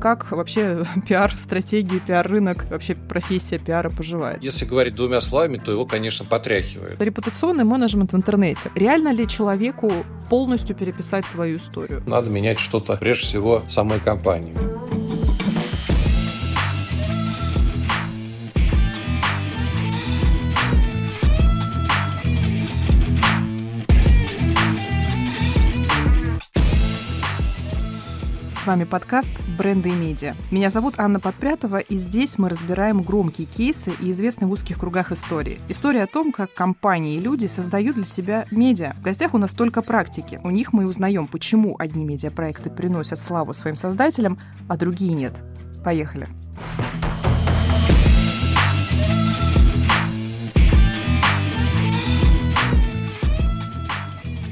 как вообще пиар-стратегии, пиар-рынок, вообще профессия пиара поживает. Если говорить двумя словами, то его, конечно, потряхивает. Репутационный менеджмент в интернете. Реально ли человеку полностью переписать свою историю? Надо менять что-то, прежде всего, самой компании. Вами подкаст «Бренды и медиа». Меня зовут Анна Подпрятова, и здесь мы разбираем громкие кейсы и известные в узких кругах истории. История о том, как компании и люди создают для себя медиа. В гостях у нас только практики. У них мы узнаем, почему одни медиапроекты приносят славу своим создателям, а другие нет. Поехали. Поехали.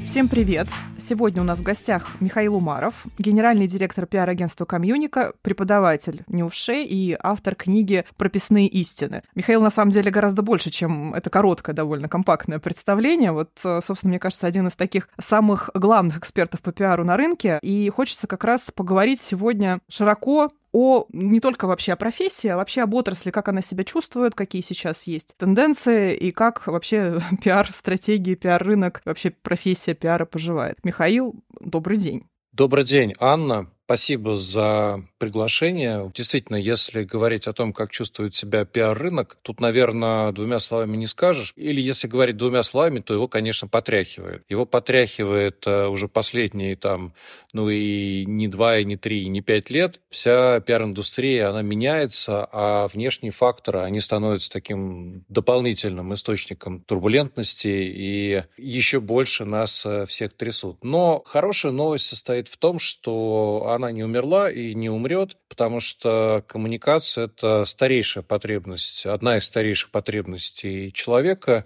Всем привет! Сегодня у нас в гостях Михаил Умаров, генеральный директор пиар-агентства «Комьюника», преподаватель НИУШЕ и автор книги «Прописные истины». Михаил, на самом деле, гораздо больше, чем это короткое, довольно компактное представление. Вот, э, собственно, мне кажется, один из таких самых главных экспертов по пиару на рынке. И хочется как раз поговорить сегодня широко о не только вообще о профессии, а вообще об отрасли, как она себя чувствует, какие сейчас есть тенденции и как вообще пиар-стратегии, пиар-рынок, вообще профессия пиара поживает. Михаил, добрый день. Добрый день, Анна. Спасибо за приглашение. Действительно, если говорить о том, как чувствует себя пиар-рынок, тут, наверное, двумя словами не скажешь. Или если говорить двумя словами, то его, конечно, потряхивает. Его потряхивает э, уже последние там, ну и не два, и не три, и не пять лет. Вся пиар-индустрия, она меняется, а внешние факторы, они становятся таким дополнительным источником турбулентности и еще больше нас э, всех трясут. Но хорошая новость состоит в том, что она не умерла и не умрет потому что коммуникация – это старейшая потребность, одна из старейших потребностей человека,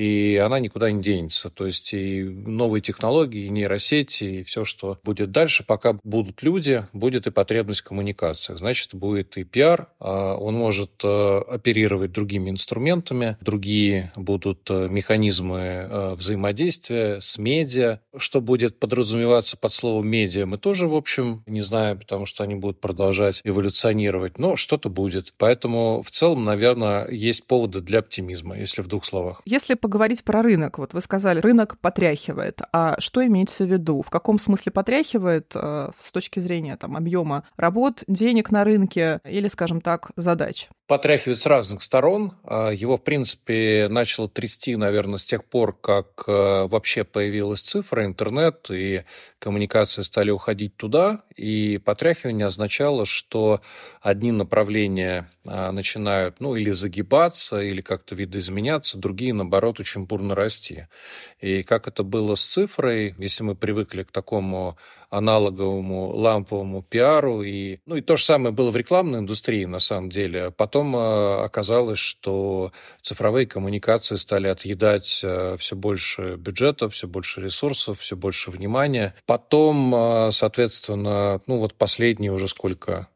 и она никуда не денется. То есть и новые технологии, и нейросети, и все, что будет дальше, пока будут люди, будет и потребность в коммуникациях. Значит, будет и пиар, а он может э, оперировать другими инструментами, другие будут э, механизмы э, взаимодействия с медиа. Что будет подразумеваться под словом медиа, мы тоже, в общем, не знаем, потому что они будут продолжать эволюционировать, но что-то будет. Поэтому в целом, наверное, есть поводы для оптимизма, если в двух словах. Если поговорить про рынок. Вот вы сказали, рынок потряхивает. А что имеется в виду? В каком смысле потряхивает э, с точки зрения там, объема работ, денег на рынке или, скажем так, задач? Потряхивает с разных сторон. А, его, в принципе, начало трясти, наверное, с тех пор, как э, вообще появилась цифра, интернет, и коммуникации стали уходить туда. И потряхивание означало, что одни направления а, начинают, ну, или загибаться, или как-то видоизменяться, другие, наоборот, очень бурно расти. И как это было с цифрой, если мы привыкли к такому аналоговому ламповому пиару. И, ну, и то же самое было в рекламной индустрии, на самом деле. Потом а, оказалось, что цифровые коммуникации стали отъедать а, все больше бюджета, все больше ресурсов, все больше внимания. Потом, соответственно, ну вот последние уже сколько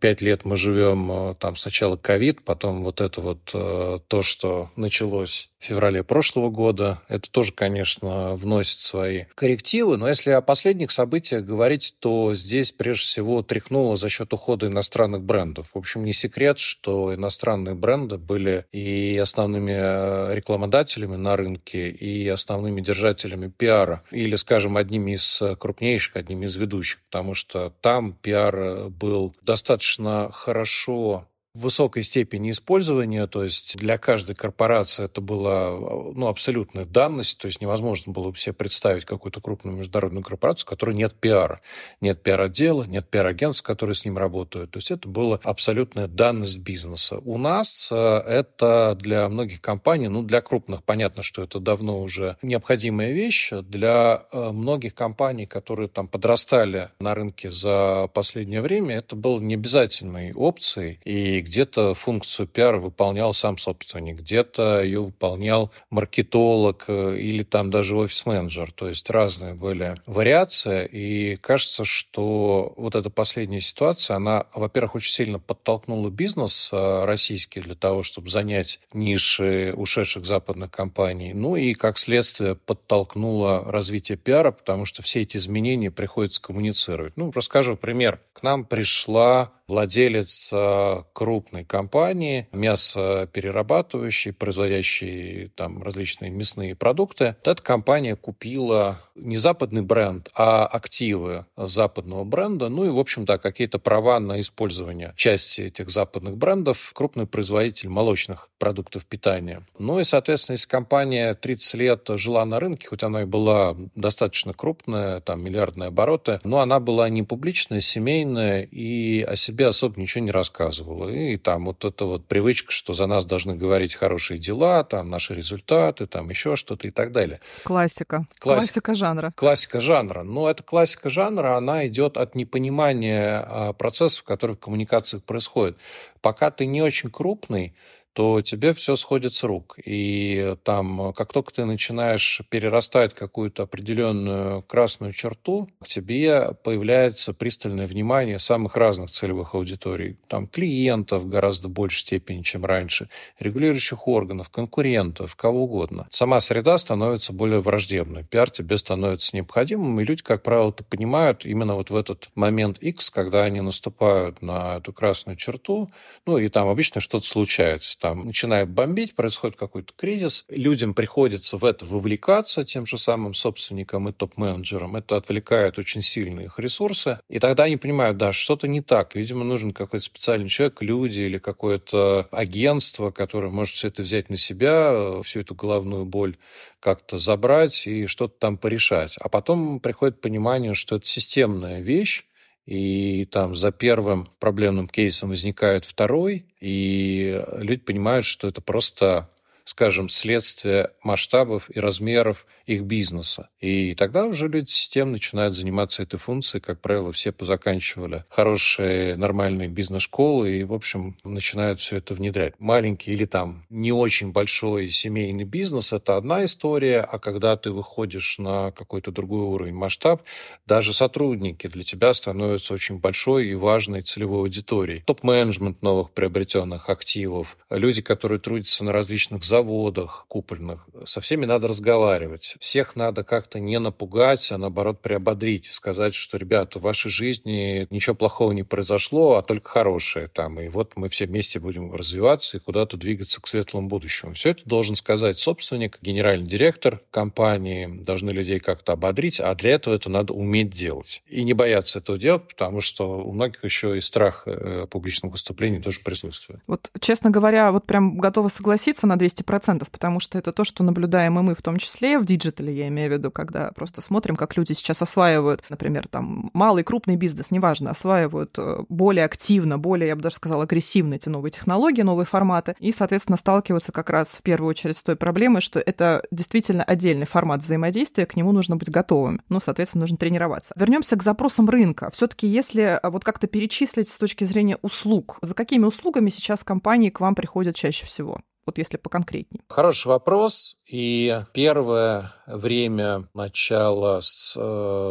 пять лет мы живем, э, там сначала ковид, потом вот это вот э, то, что началось феврале прошлого года. Это тоже, конечно, вносит свои коррективы. Но если о последних событиях говорить, то здесь прежде всего тряхнуло за счет ухода иностранных брендов. В общем, не секрет, что иностранные бренды были и основными э, рекламодателями на рынке, и основными держателями пиара. Или, скажем, одними из крупнейших, одними из ведущих. Потому что там пиар был достаточно хорошо высокой степени использования, то есть для каждой корпорации это была ну, абсолютная данность, то есть невозможно было бы себе представить какую-то крупную международную корпорацию, у которой нет пиара. Нет пиар-отдела, нет пиар-агентств, которые с ним работают. То есть это была абсолютная данность бизнеса. У нас э, это для многих компаний, ну, для крупных, понятно, что это давно уже необходимая вещь. Для э, многих компаний, которые там подрастали на рынке за последнее время, это было необязательной опцией. И где-то функцию пиара выполнял сам собственник, где-то ее выполнял маркетолог э, или там даже офис-менеджер. То есть разные были вариации. И кажется, что вот эта последняя ситуация, она, во-первых, очень сильно подтолкнула бизнес э, российский для того, чтобы занять ниши ушедших западных компаний. Ну и, как следствие, подтолкнула развитие пиара, потому что все эти изменения приходится коммуницировать. Ну, расскажу пример. К нам пришла владелец э, крупной компании, мясоперерабатывающей, производящей там различные мясные продукты. Вот эта компания купила не западный бренд, а активы западного бренда, ну и, в общем-то, какие-то права на использование части этих западных брендов. Крупный производитель молочных продуктов питания. Ну и, соответственно, если компания 30 лет жила на рынке, хоть она и была достаточно крупная, там миллиардные обороты, но она была не публичная, семейная и о себе себе особо ничего не рассказывала. И там вот эта вот привычка, что за нас должны говорить хорошие дела, там наши результаты, там еще что-то и так далее. Классика. Классика, классика жанра. Классика жанра. Но эта классика жанра, она идет от непонимания а, процессов, которые в коммуникациях происходят. Пока ты не очень крупный, то тебе все сходит с рук. И там, как только ты начинаешь перерастать какую-то определенную красную черту, к тебе появляется пристальное внимание самых разных целевых аудиторий. Там клиентов гораздо большей степени, чем раньше, регулирующих органов, конкурентов, кого угодно. Сама среда становится более враждебной. Пиар тебе становится необходимым, и люди, как правило, это понимают именно вот в этот момент X, когда они наступают на эту красную черту, ну и там обычно что-то случается там начинает бомбить, происходит какой-то кризис, людям приходится в это вовлекаться, тем же самым собственникам и топ-менеджерам. Это отвлекает очень сильно их ресурсы. И тогда они понимают, да, что-то не так. Видимо, нужен какой-то специальный человек, люди или какое-то агентство, которое может все это взять на себя, всю эту головную боль как-то забрать и что-то там порешать. А потом приходит понимание, что это системная вещь, и там за первым проблемным кейсом возникает второй, и люди понимают, что это просто скажем, следствие масштабов и размеров их бизнеса. И тогда уже люди систем начинают заниматься этой функцией. Как правило, все позаканчивали хорошие, нормальные бизнес-школы и, в общем, начинают все это внедрять. Маленький или там не очень большой семейный бизнес – это одна история, а когда ты выходишь на какой-то другой уровень масштаб, даже сотрудники для тебя становятся очень большой и важной целевой аудиторией. Топ-менеджмент новых приобретенных активов, люди, которые трудятся на различных заводах купольных, со всеми надо разговаривать всех надо как-то не напугать, а наоборот приободрить, сказать, что, ребята, в вашей жизни ничего плохого не произошло, а только хорошее там, и вот мы все вместе будем развиваться и куда-то двигаться к светлому будущему. Все это должен сказать собственник, генеральный директор компании, должны людей как-то ободрить, а для этого это надо уметь делать. И не бояться этого делать, потому что у многих еще и страх э, публичных выступлений тоже присутствует. Вот, честно говоря, вот прям готова согласиться на 200%, потому что это то, что наблюдаем и мы в том числе в диджитале, диджитале, я имею в виду, когда просто смотрим, как люди сейчас осваивают, например, там малый, крупный бизнес, неважно, осваивают э, более активно, более, я бы даже сказала, агрессивно эти новые технологии, новые форматы, и, соответственно, сталкиваются как раз в первую очередь с той проблемой, что это действительно отдельный формат взаимодействия, к нему нужно быть готовым. Ну, соответственно, нужно тренироваться. Вернемся к запросам рынка. Все-таки, если э, вот как-то перечислить с точки зрения услуг, за какими услугами сейчас компании к вам приходят чаще всего? Вот если поконкретнее. Хороший вопрос. И первое время начала с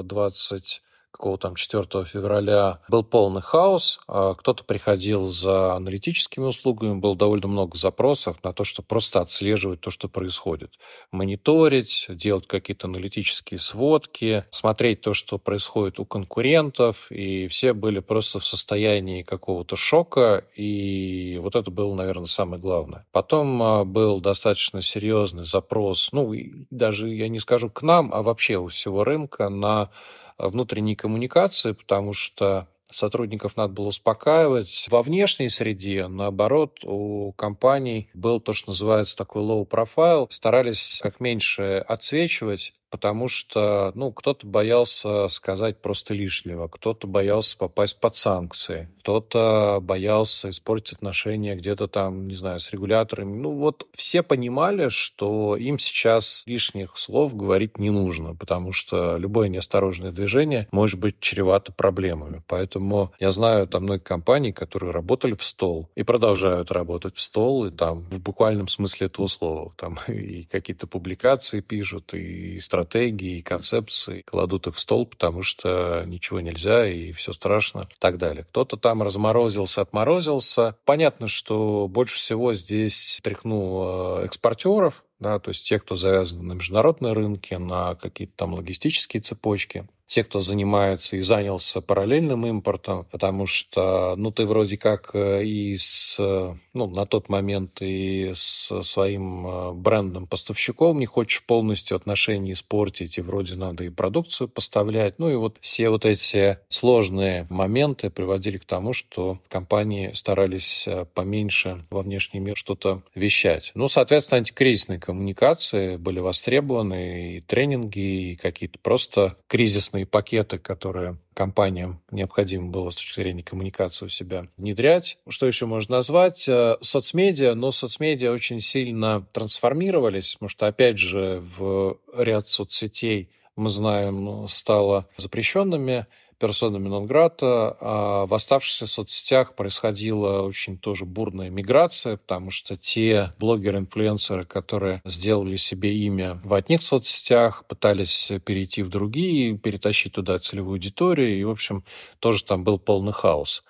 20 какого там 4 февраля был полный хаос. А кто-то приходил за аналитическими услугами, было довольно много запросов на то, чтобы просто отслеживать то, что происходит. Мониторить, делать какие-то аналитические сводки, смотреть то, что происходит у конкурентов. И все были просто в состоянии какого-то шока. И вот это было, наверное, самое главное. Потом а, был достаточно серьезный запрос, ну, даже я не скажу к нам, а вообще у всего рынка на внутренней коммуникации, потому что сотрудников надо было успокаивать. Во внешней среде, наоборот, у компаний был то, что называется такой low profile. Старались как меньше отсвечивать потому что, ну, кто-то боялся сказать просто лишнего, кто-то боялся попасть под санкции, кто-то боялся испортить отношения где-то там, не знаю, с регуляторами. Ну, вот все понимали, что им сейчас лишних слов говорить не нужно, потому что любое неосторожное движение может быть чревато проблемами. Поэтому я знаю там многие компании, которые работали в стол и продолжают работать в стол, и там в буквальном смысле этого слова. Там и какие-то публикации пишут, и стратегии, и концепции, кладут их в стол, потому что ничего нельзя, и все страшно, и так далее. Кто-то там разморозился, отморозился. Понятно, что больше всего здесь тряхнул э, экспортеров, да, то есть те, кто завязан на международные рынки, на какие-то там логистические цепочки те, кто занимается и занялся параллельным импортом, потому что, ну, ты вроде как э, и с, ну, на тот момент и с своим э, брендом-поставщиком не хочешь полностью отношения испортить, и вроде надо и продукцию поставлять. Ну, и вот все вот эти сложные моменты приводили к тому, что компании старались э, поменьше во внешний мир что-то вещать. Ну, соответственно, антикризисные коммуникации были востребованы, и тренинги, и какие-то просто кризисные разные пакеты, которые компаниям необходимо было с точки зрения коммуникации у себя внедрять. Что еще можно назвать? Э, соцмедиа, но соцмедиа очень сильно трансформировались, потому что, опять же, в ряд соцсетей, мы знаем, стало запрещенными персонами нон-грата. А в оставшихся соцсетях происходила очень тоже бурная миграция, потому что те блогеры-инфлюенсеры, которые сделали себе имя в одних соцсетях, пытались перейти в другие, перетащить туда целевую аудиторию, и, в общем, тоже там был полный хаос.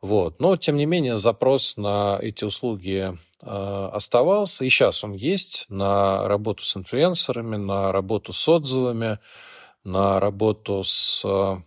Вот. Но, тем не менее, запрос на эти услуги э, оставался, и сейчас он есть, на работу с инфлюенсерами, на работу с отзывами, на работу с Э,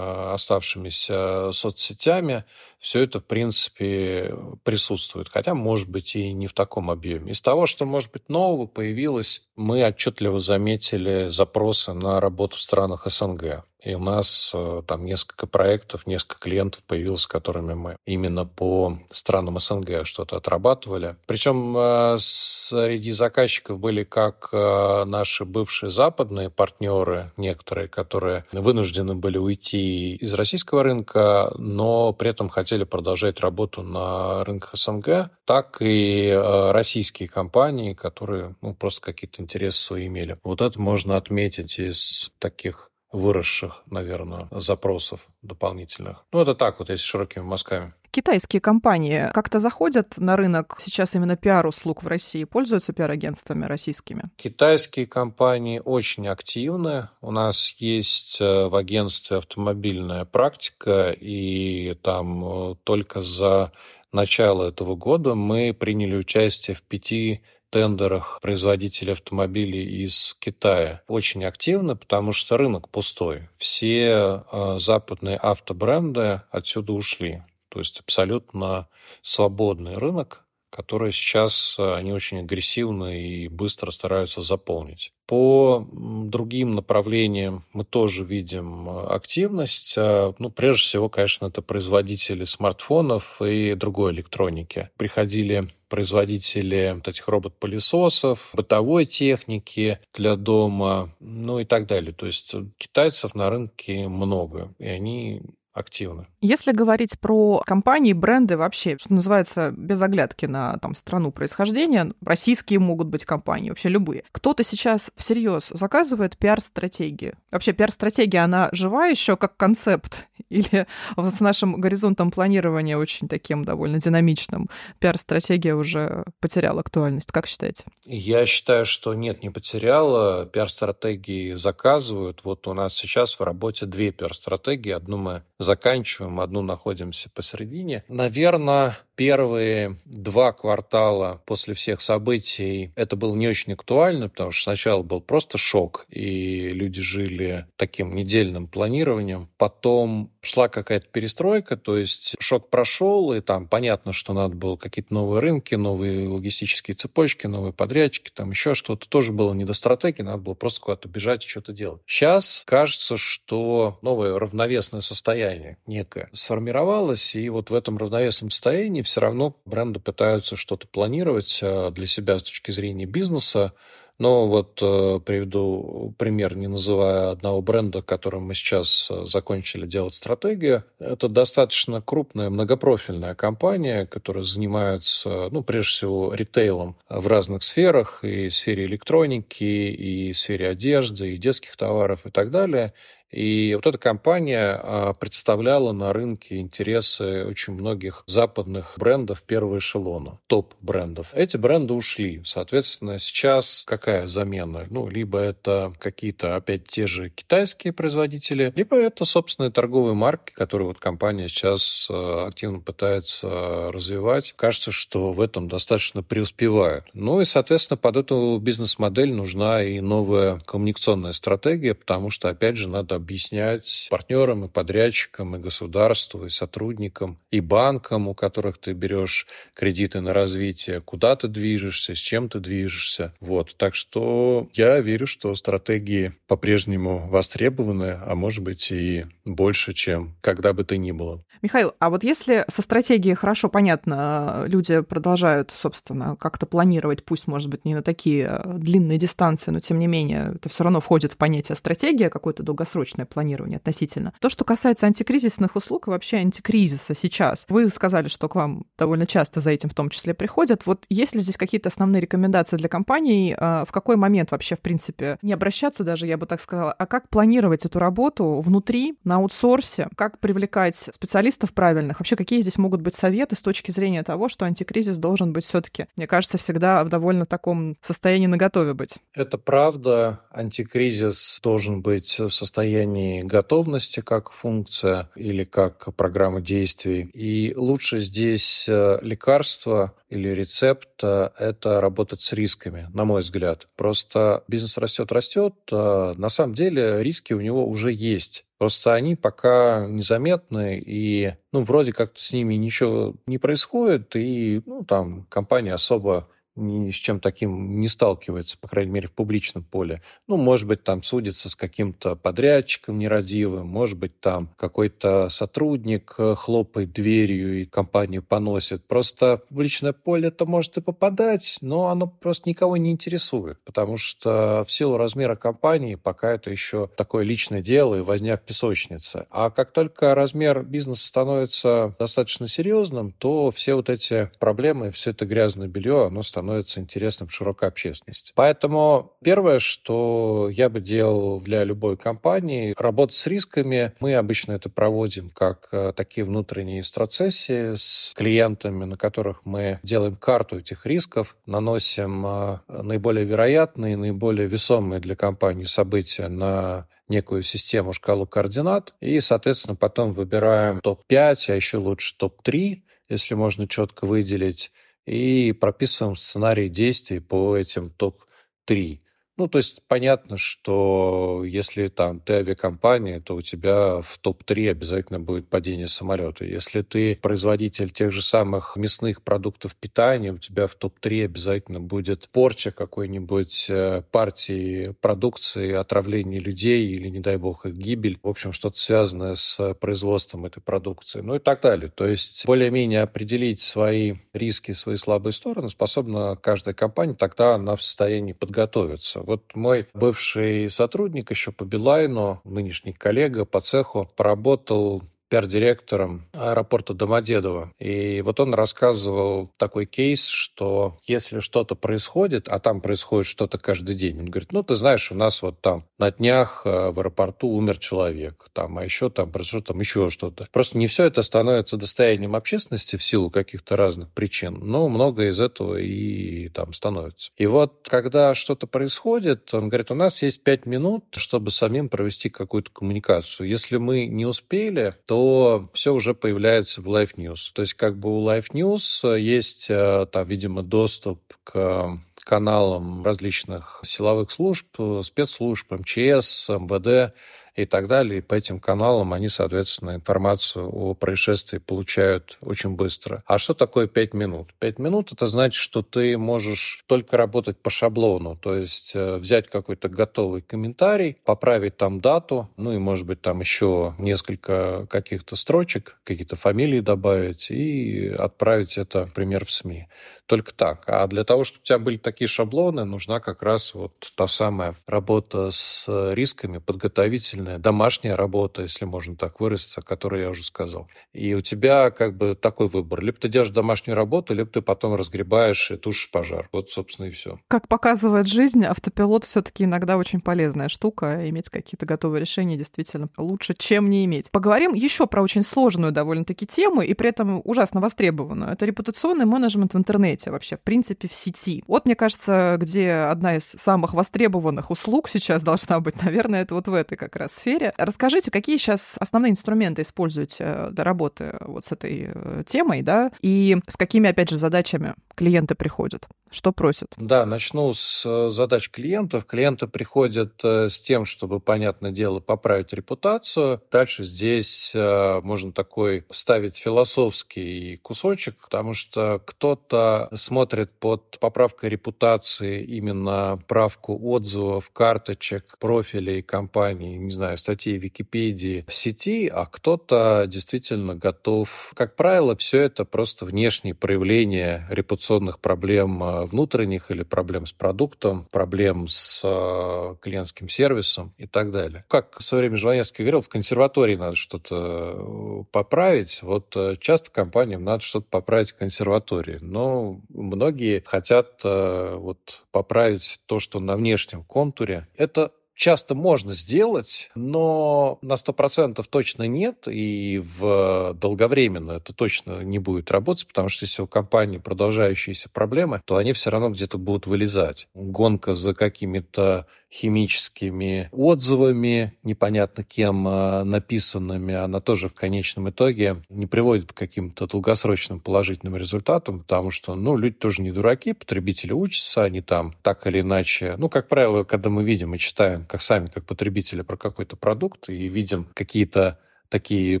оставшимися соцсетями, все это, в принципе, присутствует. Хотя, может быть, и не в таком объеме. Из того, что, может быть, нового появилось, мы отчетливо заметили запросы на работу в странах СНГ. И у нас э, там несколько проектов, несколько клиентов появилось, с которыми мы именно по странам СНГ что-то отрабатывали. Причем э, среди заказчиков были как э, наши бывшие западные партнеры, некоторые, которые вынуждены были уйти из российского рынка, но при этом хотели продолжать работу на рынках СНГ, так и российские компании, которые ну, просто какие-то интересы свои имели. Вот это можно отметить из таких выросших, наверное, запросов дополнительных. Ну, это так вот, если широкими мазками. Китайские компании как-то заходят на рынок сейчас именно пиар-услуг в России, пользуются пиар-агентствами российскими? Китайские компании очень активны. У нас есть э, в агентстве автомобильная практика, и там э, только за начало этого года мы приняли участие в пяти тендерах производителей автомобилей из Китая очень активно, потому что рынок пустой. Все э, западные автобренды отсюда ушли. То есть абсолютно свободный рынок, который сейчас э, они очень агрессивно и быстро стараются заполнить. По другим направлениям мы тоже видим э, активность. Ну, прежде всего, конечно, это производители смартфонов и другой электроники. Приходили производители вот этих робот-пылесосов, бытовой техники для дома, ну и так далее. То есть китайцев на рынке много, и они активно. Если говорить про компании, бренды вообще, что называется, без оглядки на там, страну происхождения, российские могут быть компании, вообще любые. Кто-то сейчас всерьез заказывает пиар-стратегии. Вообще пиар-стратегия, она жива еще как концепт? Или с нашим горизонтом планирования очень таким довольно динамичным пиар-стратегия уже потеряла актуальность? Как считаете? Я считаю, что нет, не потеряла. Пиар-стратегии заказывают. Вот у нас сейчас в работе две пиар-стратегии. Одну мы заканчиваем, одну находимся посередине. Наверное, Первые два квартала после всех событий это было не очень актуально, потому что сначала был просто шок, и люди жили таким недельным планированием. Потом шла какая-то перестройка, то есть шок прошел, и там понятно, что надо было какие-то новые рынки, новые логистические цепочки, новые подрядчики, там еще что-то. Тоже было не до стратегии, надо было просто куда-то бежать и что-то делать. Сейчас кажется, что новое равновесное состояние некое сформировалось, и вот в этом равновесном состоянии все равно бренды пытаются что-то планировать э, для себя с точки зрения бизнеса, Но вот э, приведу пример, не называя одного бренда, которым мы сейчас э, закончили делать стратегию. Это достаточно крупная многопрофильная компания, которая занимается, ну, прежде всего, ритейлом в разных сферах, и в сфере электроники, и в сфере одежды, и детских товаров и так далее. И вот эта компания а, представляла на рынке интересы очень многих западных брендов первого эшелона, топ-брендов. Эти бренды ушли. Соответственно, сейчас какая замена? Ну, либо это какие-то опять те же китайские производители, либо это собственные торговые марки, которые вот компания сейчас а, активно пытается развивать. Кажется, что в этом достаточно преуспевает. Ну и, соответственно, под эту бизнес-модель нужна и новая коммуникационная стратегия, потому что, опять же, надо объяснять партнерам и подрядчикам, и государству, и сотрудникам, и банкам, у которых ты берешь кредиты на развитие, куда ты движешься, с чем ты движешься. Вот. Так что я верю, что стратегии по-прежнему востребованы, а может быть и больше, чем когда бы то ни было. Михаил, а вот если со стратегией хорошо понятно, люди продолжают, собственно, как-то планировать, пусть, может быть, не на такие длинные дистанции, но тем не менее это все равно входит в понятие стратегия, какой-то долгосрочный долгосрочное планирование относительно. То, что касается антикризисных услуг и вообще антикризиса сейчас, вы сказали, что к вам довольно часто за этим в том числе приходят. Вот есть ли здесь какие-то основные рекомендации для компаний, а, в какой момент вообще, в принципе, не обращаться даже, я бы так сказала, а как планировать эту работу внутри, на аутсорсе, как привлекать специалистов правильных, вообще какие здесь могут быть советы с точки зрения того, что антикризис должен быть все-таки, мне кажется, всегда в довольно таком состоянии наготове быть. Это правда. Антикризис должен быть в состоянии состоянии готовности как функция или как программа действий. И лучше здесь э, лекарство или рецепт э, – это работать с рисками, на мой взгляд. Просто бизнес растет, растет. А на самом деле риски у него уже есть. Просто они пока незаметны, и ну, вроде как с ними ничего не происходит, и ну, там компания особо ни с чем таким не сталкивается, по крайней мере, в публичном поле. Ну, может быть, там судится с каким-то подрядчиком нерадивым, может быть, там какой-то сотрудник э, хлопает дверью и компанию поносит. Просто в публичное поле это может и попадать, но оно просто никого не интересует, потому что в силу размера компании пока это еще такое личное дело и возня в песочнице. А как только размер бизнеса становится достаточно серьезным, то все вот эти проблемы, все это грязное белье, оно становится становится интересным широкой общественности. Поэтому первое, что я бы делал для любой компании, работать с рисками. Мы обычно это проводим как э, такие внутренние страцессии с клиентами, на которых мы делаем карту этих рисков, наносим э, наиболее вероятные, наиболее весомые для компании события на некую систему, шкалу координат, и, соответственно, потом выбираем топ-5, а еще лучше топ-3, если можно четко выделить, и прописываем сценарий действий по этим топ-3. Ну, то есть понятно, что если там ты авиакомпания, то у тебя в топ-3 обязательно будет падение самолета. Если ты производитель тех же самых мясных продуктов питания, у тебя в топ-3 обязательно будет порча какой-нибудь э, партии продукции, отравление людей или, не дай бог, их гибель. В общем, что-то связанное с производством этой продукции. Ну и так далее. То есть более-менее определить свои риски, свои слабые стороны способна каждая компания, тогда она в состоянии подготовиться. Вот мой бывший сотрудник еще по Билайну, нынешний коллега по цеху, поработал пиар-директором аэропорта Домодедово. И вот он рассказывал такой кейс, что если что-то происходит, а там происходит что-то каждый день, он говорит, ну, ты знаешь, у нас вот там на днях э, в аэропорту умер человек, там, а еще там произошло там еще что-то. Просто не все это становится достоянием общественности в силу каких-то разных причин, но многое из этого и там становится. И вот, когда что-то происходит, он говорит, у нас есть пять минут, чтобы самим провести какую-то коммуникацию. Если мы не успели, то все уже появляется в Live News. То есть как бы у Live News есть э, там, видимо, доступ к каналам различных силовых служб, спецслужб, МЧС, МВД и так далее. И по этим каналам они, соответственно, информацию о происшествии получают очень быстро. А что такое 5 минут? 5 минут – это значит, что ты можешь только работать по шаблону, то есть э, взять какой-то готовый комментарий, поправить там дату, ну и, может быть, там еще несколько каких-то строчек, какие-то фамилии добавить и отправить это, например, в СМИ. Только так. А для того, чтобы у тебя были такие шаблоны, нужна как раз вот та самая работа с рисками, подготовительная, домашняя работа, если можно так выразиться, о которой я уже сказал. И у тебя как бы такой выбор. Либо ты делаешь домашнюю работу, либо ты потом разгребаешь и тушишь пожар. Вот, собственно, и все. Как показывает жизнь, автопилот все-таки иногда очень полезная штука. Иметь какие-то готовые решения действительно лучше, чем не иметь. Поговорим еще про очень сложную довольно-таки тему и при этом ужасно востребованную. Это репутационный менеджмент в интернете вообще, в принципе, в сети. Вот, мне кажется, где одна из самых востребованных услуг сейчас должна быть, наверное, это вот в этой как раз сфере. Расскажите, какие сейчас основные инструменты используете для работы вот с этой э, темой, да, и с какими, опять же, задачами клиенты приходят? Что просят? Да, начну с э, задач клиентов. Клиенты приходят э, с тем, чтобы, понятное дело, поправить репутацию. Дальше здесь э, можно такой вставить философский кусочек, потому что кто-то смотрит под поправкой репутации именно правку отзывов, карточек, профилей компаний, не знаю, статей в Википедии в сети, а кто-то действительно готов. Как правило, все это просто внешние проявления репутационных проблем внутренних или проблем с продуктом, проблем с э, клиентским сервисом и так далее. Как в свое время Жванецкий говорил, в консерватории надо что-то э, поправить. Вот э, часто компаниям надо что-то поправить в консерватории, но многие хотят вот поправить то, что на внешнем контуре. Это часто можно сделать, но на 100% точно нет, и в долговременно это точно не будет работать, потому что если у компании продолжающиеся проблемы, то они все равно где-то будут вылезать. Гонка за какими-то химическими отзывами, непонятно кем а, написанными, она тоже в конечном итоге не приводит к каким-то долгосрочным положительным результатам, потому что, ну, люди тоже не дураки, потребители учатся, они там так или иначе, ну, как правило, когда мы видим и читаем, как сами, как потребители про какой-то продукт, и видим какие-то такие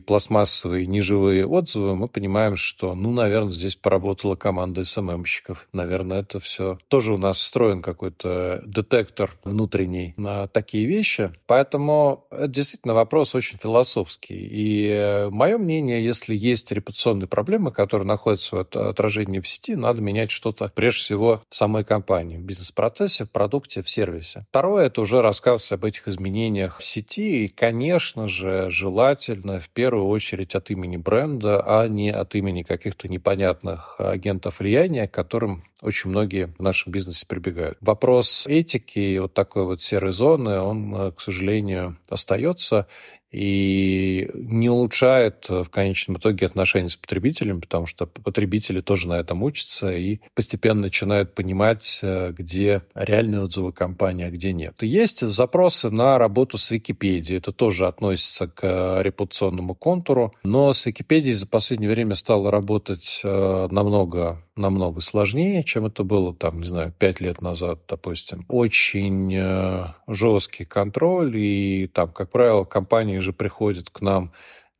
пластмассовые неживые отзывы, мы понимаем, что, ну, наверное, здесь поработала команда СММщиков. Наверное, это все. Тоже у нас встроен какой-то детектор внутренний на такие вещи. Поэтому это действительно вопрос очень философский. И э, мое мнение, если есть репутационные проблемы, которые находятся в отражении в сети, надо менять что-то, прежде всего, в самой компании, в бизнес-процессе, в продукте, в сервисе. Второе, это уже рассказ об этих изменениях в сети. И, конечно же, желательно действительно в первую очередь от имени бренда, а не от имени каких-то непонятных агентов влияния, к которым очень многие в нашем бизнесе прибегают. Вопрос этики и вот такой вот серой зоны, он, к сожалению, остается и не улучшает в конечном итоге отношения с потребителем, потому что потребители тоже на этом учатся и постепенно начинают понимать, э, где реальные отзывы компании, а где нет. есть запросы на работу с Википедией. Это тоже относится к репутационному контуру. Но с Википедией за последнее время стало работать э, намного намного сложнее, чем это было, там, не знаю, пять лет назад, допустим. Очень э, жесткий контроль, и там, как правило, компании же приходят к нам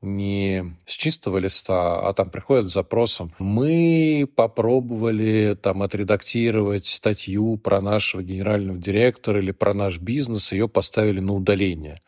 не с чистого листа, а там приходят с запросом. Мы попробовали там отредактировать статью про нашего генерального директора или про наш бизнес, ее поставили на удаление.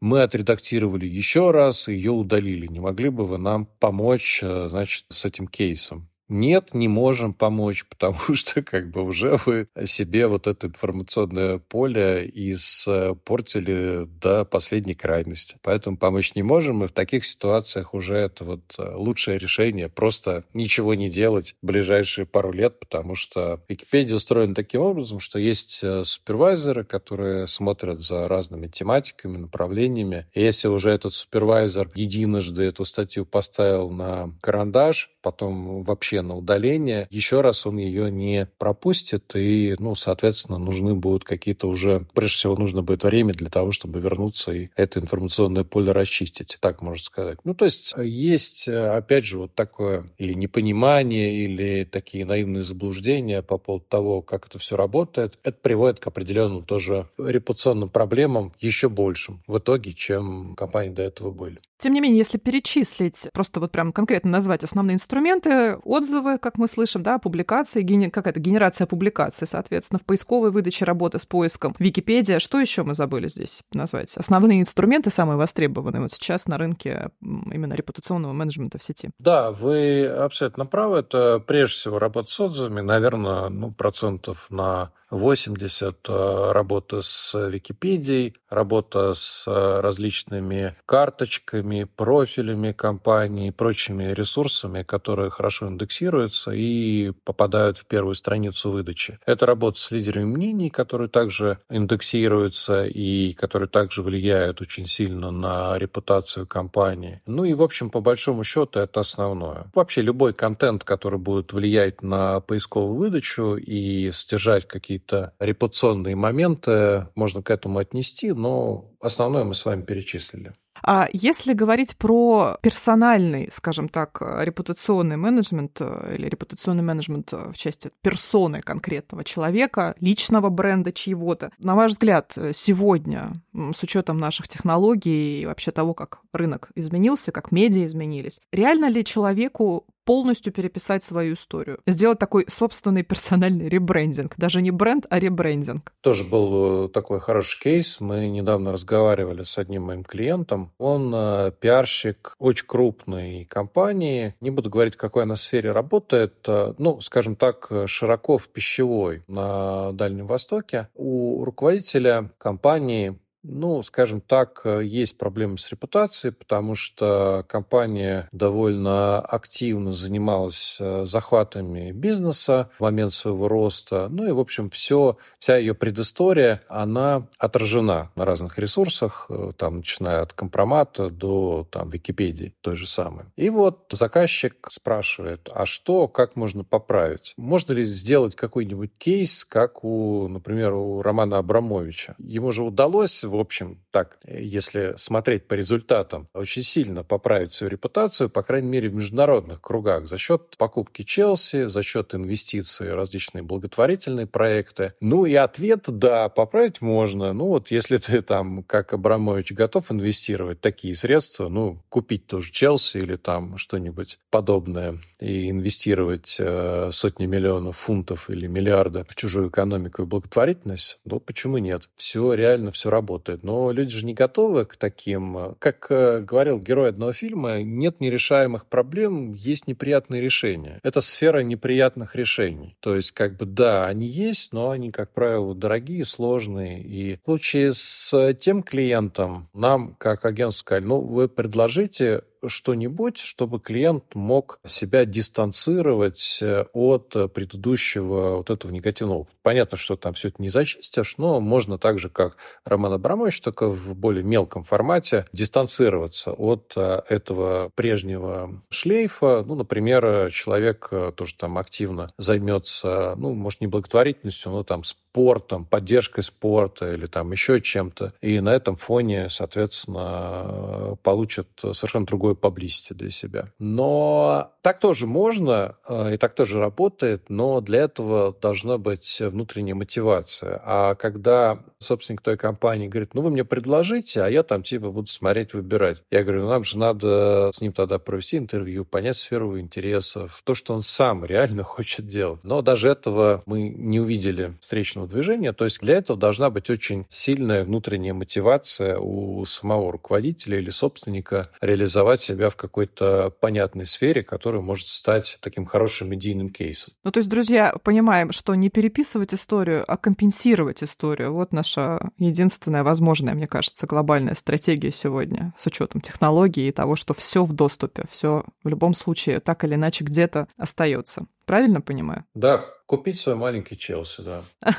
Мы отредактировали еще раз, ее удалили. Не могли бы вы нам помочь, э, значит, с этим кейсом? Нет, не можем помочь, потому что как бы уже вы себе вот это информационное поле испортили до последней крайности. Поэтому помочь не можем, и в таких ситуациях уже это вот э, лучшее решение просто ничего не делать в ближайшие пару лет, потому что Википедия устроена таким образом, что есть э, супервайзеры, которые смотрят за разными тематиками, направлениями. И если уже этот супервайзер единожды эту статью поставил на карандаш, потом вообще на удаление, еще раз он ее не пропустит, и, ну, соответственно, нужны будут какие-то уже, прежде всего, нужно будет время для того, чтобы вернуться и это информационное поле расчистить, так можно сказать. Ну, то есть есть, опять же, вот такое или непонимание, или такие наивные заблуждения по поводу того, как это все работает. Это приводит к определенным тоже репутационным проблемам еще большим в итоге, чем компании до этого были. Тем не менее, если перечислить, просто вот прям конкретно назвать основные инструменты, отзывы, как мы слышим, да, публикации, гени... какая-то генерация публикаций, соответственно, в поисковой выдаче работы с поиском, Википедия, что еще мы забыли здесь назвать? Основные инструменты, самые востребованные вот сейчас на рынке именно репутационного менеджмента в сети. Да, вы абсолютно правы. Это прежде всего работа с отзывами, наверное, ну, процентов на 80 э, работа с Википедией, работа с э, различными карточками, профилями компании прочими ресурсами, которые хорошо индексируются и попадают в первую страницу выдачи. Это работа с лидерами мнений, которые также индексируются и которые также влияют очень сильно на репутацию компании. Ну и, в общем, по большому счету, это основное. Вообще любой контент, который будет влиять на поисковую выдачу и стяжать какие-то какие-то репутационные моменты можно к этому отнести, но основное мы с вами перечислили. А если говорить про персональный, скажем так, репутационный менеджмент э, или репутационный менеджмент в части персоны конкретного человека, личного бренда чьего-то, на ваш взгляд, сегодня, с учетом наших технологий и вообще того, как рынок изменился, как медиа изменились, реально ли человеку полностью переписать свою историю, сделать такой собственный персональный ребрендинг, даже не бренд, а ребрендинг. Тоже был э, такой хороший кейс. Мы недавно разговаривали с одним моим клиентом. Он э, пиарщик очень крупной компании. Не буду говорить, какой она сфере работает. Э, ну, скажем так, широко в пищевой на Дальнем Востоке. У руководителя компании ну, скажем так, э, есть проблемы с репутацией, потому что компания довольно активно занималась э, захватами бизнеса в момент своего роста. Ну и, в общем, все, вся ее предыстория, она отражена на разных ресурсах, э, там, начиная от компромата до там, Википедии той же самой. И вот заказчик спрашивает, а что, как можно поправить? Можно ли сделать какой-нибудь кейс, как у, например, у Романа Абрамовича? Ему же удалось в общем, так, если смотреть по результатам, очень сильно поправить свою репутацию, по крайней мере, в международных кругах, за счет покупки Челси, за счет инвестиций в различные благотворительные проекты. Ну и ответ, да, поправить можно. Ну вот если ты там, как Абрамович, готов инвестировать такие средства, ну, купить тоже Челси или там что-нибудь подобное и инвестировать э, сотни миллионов фунтов или миллиарда в чужую экономику и благотворительность, ну почему нет? Все реально, все работает работает. Но люди же не готовы к таким. Как э, говорил герой одного фильма, нет нерешаемых проблем, есть неприятные решения. Это сфера неприятных решений. То есть, как бы, да, они есть, но они, как правило, дорогие, сложные. И в случае с тем клиентом нам, как агентству, сказали, ну, вы предложите что-нибудь, чтобы клиент мог себя дистанцировать э, от предыдущего вот этого негативного. Понятно, что там все это не зачистишь, но можно так же, как Роман Абрамович, только в более мелком формате дистанцироваться от э, этого прежнего шлейфа. Ну, например, человек э, тоже там активно займется, ну, может, не благотворительностью, но там спортом, поддержкой спорта или там еще чем-то. И на этом фоне, соответственно, получат совершенно другое поблизости для себя. Но так тоже можно, э, и так тоже работает, но для этого должна быть внутренняя мотивация. А когда собственник той компании говорит, ну вы мне предложите, а я там типа буду смотреть, выбирать. Я говорю, ну нам же надо с ним тогда провести интервью, понять сферу интересов, то, что он сам реально хочет делать. Но даже этого мы не увидели встречного общественного движения. То есть для этого должна быть очень сильная внутренняя мотивация у самого руководителя или собственника реализовать себя в какой-то понятной сфере, которая может стать таким хорошим медийным кейсом. Ну, то есть, друзья, понимаем, что не переписывать историю, а компенсировать историю. Вот наша единственная возможная, мне кажется, глобальная стратегия сегодня с учетом технологий и того, что все в доступе, все в любом случае так или иначе где-то остается. Правильно понимаю? Да, Купить свой маленький Челси, да.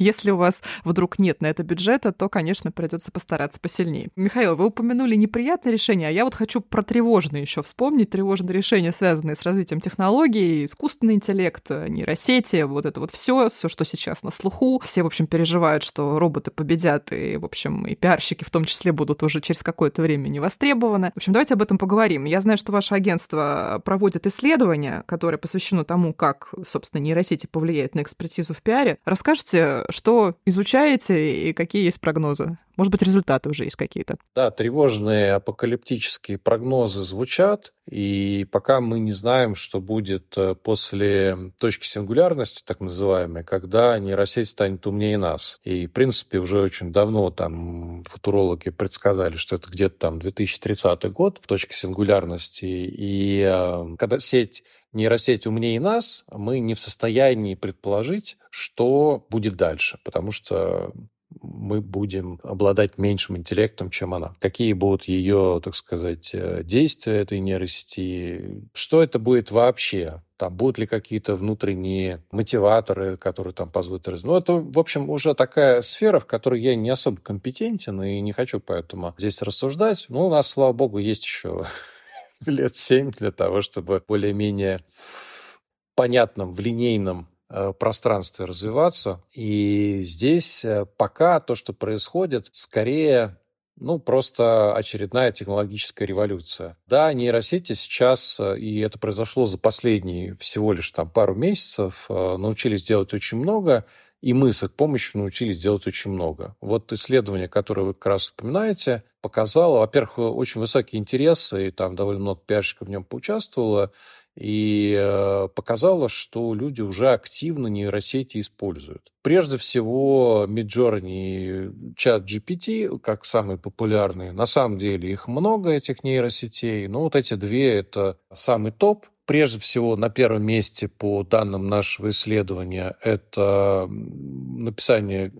Если у вас вдруг нет на это бюджета, то, конечно, придется постараться посильнее. Михаил, вы упомянули неприятное решение, а я вот хочу про тревожное еще вспомнить. Тревожные решения, связанные с развитием технологий, искусственный интеллект, нейросети, вот это вот все, все, что сейчас на слуху. Все, в общем, переживают, что роботы победят, и, в общем, и пиарщики в том числе будут уже через какое-то время не востребованы. В общем, давайте об этом поговорим. Я знаю, что ваше агентство проводит исследование, которое посвящено тому, как, собственно, нейросети повлияют на экспертизу в пиаре. Расскажите, что изучаете и какие есть прогнозы? Может быть, результаты уже есть какие-то? Да, тревожные апокалиптические прогнозы звучат, и пока мы не знаем, что будет э, после точки сингулярности, так называемой, когда нейросеть станет умнее нас. И, в принципе, уже очень давно там футурологи предсказали, что это где-то там 2030 год, точка сингулярности. И э, когда сеть нейросеть умнее нас, мы не в состоянии предположить, что будет дальше, потому что мы будем обладать меньшим интеллектом, чем она. Какие будут ее, так сказать, э, действия этой нейросети? Что это будет вообще? Там будут ли какие-то внутренние мотиваторы, которые там позволят? Ну, это, в общем, уже такая сфера, в которой я не особо компетентен и не хочу поэтому здесь рассуждать. Но у нас, слава богу, есть еще лет семь для того, чтобы более-менее понятном, в линейном пространстве развиваться. И здесь э, пока то, что происходит, скорее ну, просто очередная технологическая революция. Да, нейросети сейчас, э, и это произошло за последние всего лишь там пару месяцев, научились делать очень много, и мы с их помощью научились делать очень много. Вот исследование, которое вы как раз упоминаете, показало, во-первых, очень высокий интерес, и там довольно много пиарщиков в нем поучаствовало, и э, показало, что люди уже активно нейросети используют. Прежде всего, Midjourney и чат GPT, как самые популярные. На самом деле их много, этих нейросетей, но вот эти две – это самый топ. Прежде всего, на первом месте по данным нашего исследования это написание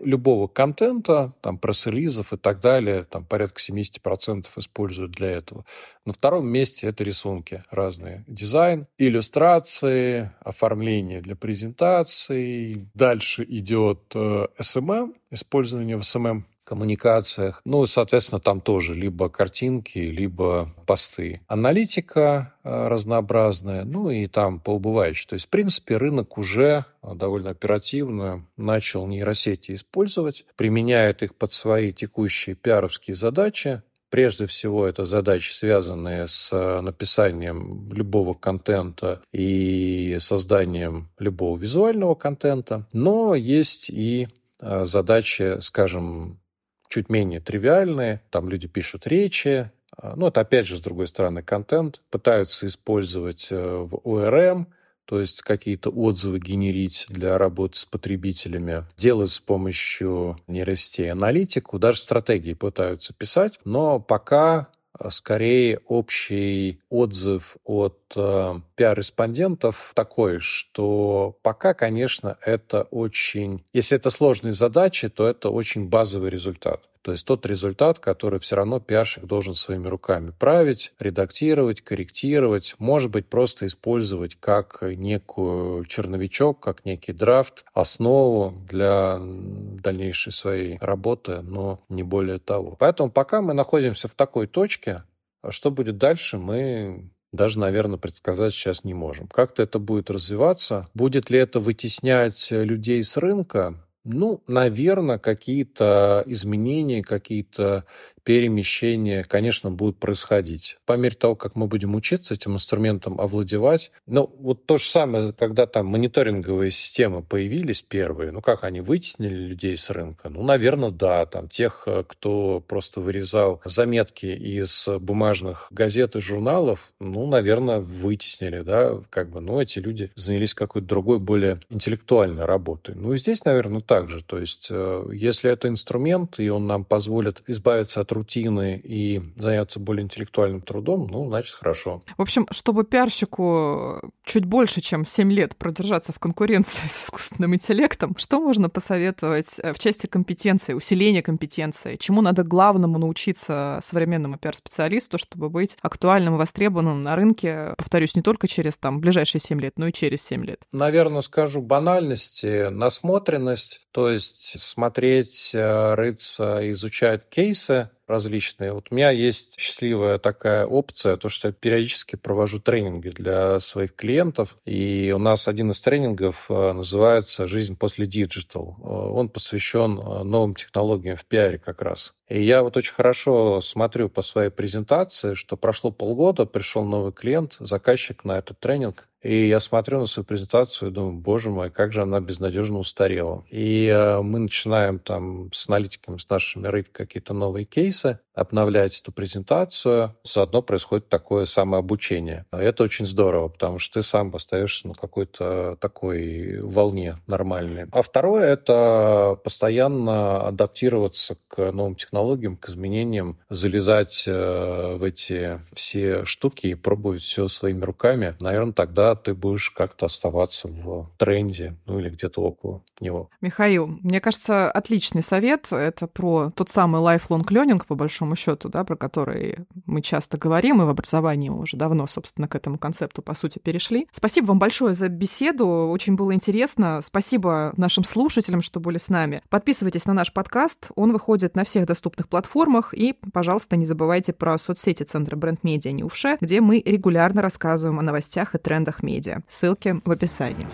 любого контента, там, пресс-релизов и так далее, там порядка 70% используют для этого. На втором месте это рисунки разные. Дизайн, иллюстрации, оформление для презентаций. Дальше идет SMM, э, эм эм, использование в SMM коммуникациях. Ну, соответственно, там тоже либо картинки, либо посты. Аналитика э, разнообразная, ну и там поубывающая. То есть, в принципе, рынок уже э, довольно оперативно начал нейросети использовать, применяет их под свои текущие пиаровские задачи. Прежде всего, это задачи, связанные с э, написанием любого контента и созданием любого визуального контента. Но есть и задачи, скажем, чуть менее тривиальные. Там люди пишут речи. А, ну, это опять же, с другой стороны, контент. Пытаются использовать э, в ORM, то есть какие-то отзывы генерить для работы с потребителями. Делают с помощью нейросетей аналитику, даже стратегии пытаются писать, но пока а, скорее общий отзыв от э, пиар-респондентов такой, что пока, конечно, это очень... Если это сложные задачи, то это очень базовый результат. То есть тот результат, который все равно пиарщик должен своими руками править, редактировать, корректировать, может быть, просто использовать как некую черновичок, как некий драфт, основу для дальнейшей своей работы, но не более того. Поэтому пока мы находимся в такой точке, что будет дальше, мы даже, наверное, предсказать сейчас не можем. Как-то это будет развиваться. Будет ли это вытеснять людей с рынка? Ну, наверное, какие-то изменения, какие-то перемещения, конечно, будут происходить. По мере того, как мы будем учиться этим инструментом овладевать, ну, вот то же самое, когда там мониторинговые системы появились первые, ну, как они вытеснили людей с рынка? Ну, наверное, да, там тех, э, кто просто вырезал заметки из бумажных газет и журналов, ну, наверное, вытеснили, да, как бы, ну, эти люди занялись какой-то другой, более интеллектуальной работой. Ну, и здесь, наверное, так же, то есть, э, если это инструмент, и он нам позволит избавиться от рутины и заняться более интеллектуальным трудом, ну, значит, хорошо. В общем, чтобы пиарщику чуть больше, чем 7 лет продержаться в конкуренции с искусственным интеллектом, что можно посоветовать э, в части компетенции, усиления компетенции? Чему надо главному научиться современному пиар-специалисту, чтобы быть актуальным и востребованным на рынке, повторюсь, не только через там ближайшие 7 лет, но и через 7 лет? Наверное, скажу банальности, насмотренность, то есть смотреть, э, рыться, изучать кейсы, различные. Вот у меня есть счастливая такая опция, то, что я периодически провожу тренинги для своих клиентов, и у нас один из тренингов э, называется «Жизнь после digital». Э, он посвящен э, новым технологиям в пиаре как раз. И я вот очень хорошо смотрю по своей презентации, что прошло полгода, пришел новый клиент, заказчик на этот тренинг, и я смотрю на свою презентацию и думаю, боже мой, как же она безнадежно устарела. И э, мы начинаем там с аналитиками, с нашими рыть какие-то новые кейсы, обновлять эту презентацию. Заодно происходит такое самообучение. Это очень здорово, потому что ты сам остаешься на какой-то такой волне нормальной. А второе — это постоянно адаптироваться к новым технологиям, к изменениям, залезать э, в эти все штуки и пробовать все своими руками. Наверное, тогда ты будешь как-то оставаться в тренде, ну или где-то около него. Михаил, мне кажется, отличный совет. Это про тот самый lifelong learning, по большому счету, да, про который мы часто говорим, и в образовании мы уже давно, собственно, к этому концепту, по сути, перешли. Спасибо вам большое за беседу, очень было интересно. Спасибо нашим слушателям, что были с нами. Подписывайтесь на наш подкаст, он выходит на всех доступных платформах, и, пожалуйста, не забывайте про соцсети Центра Бренд Медиа Неувше, где мы регулярно рассказываем о новостях и трендах медиа. Ссылки в описании.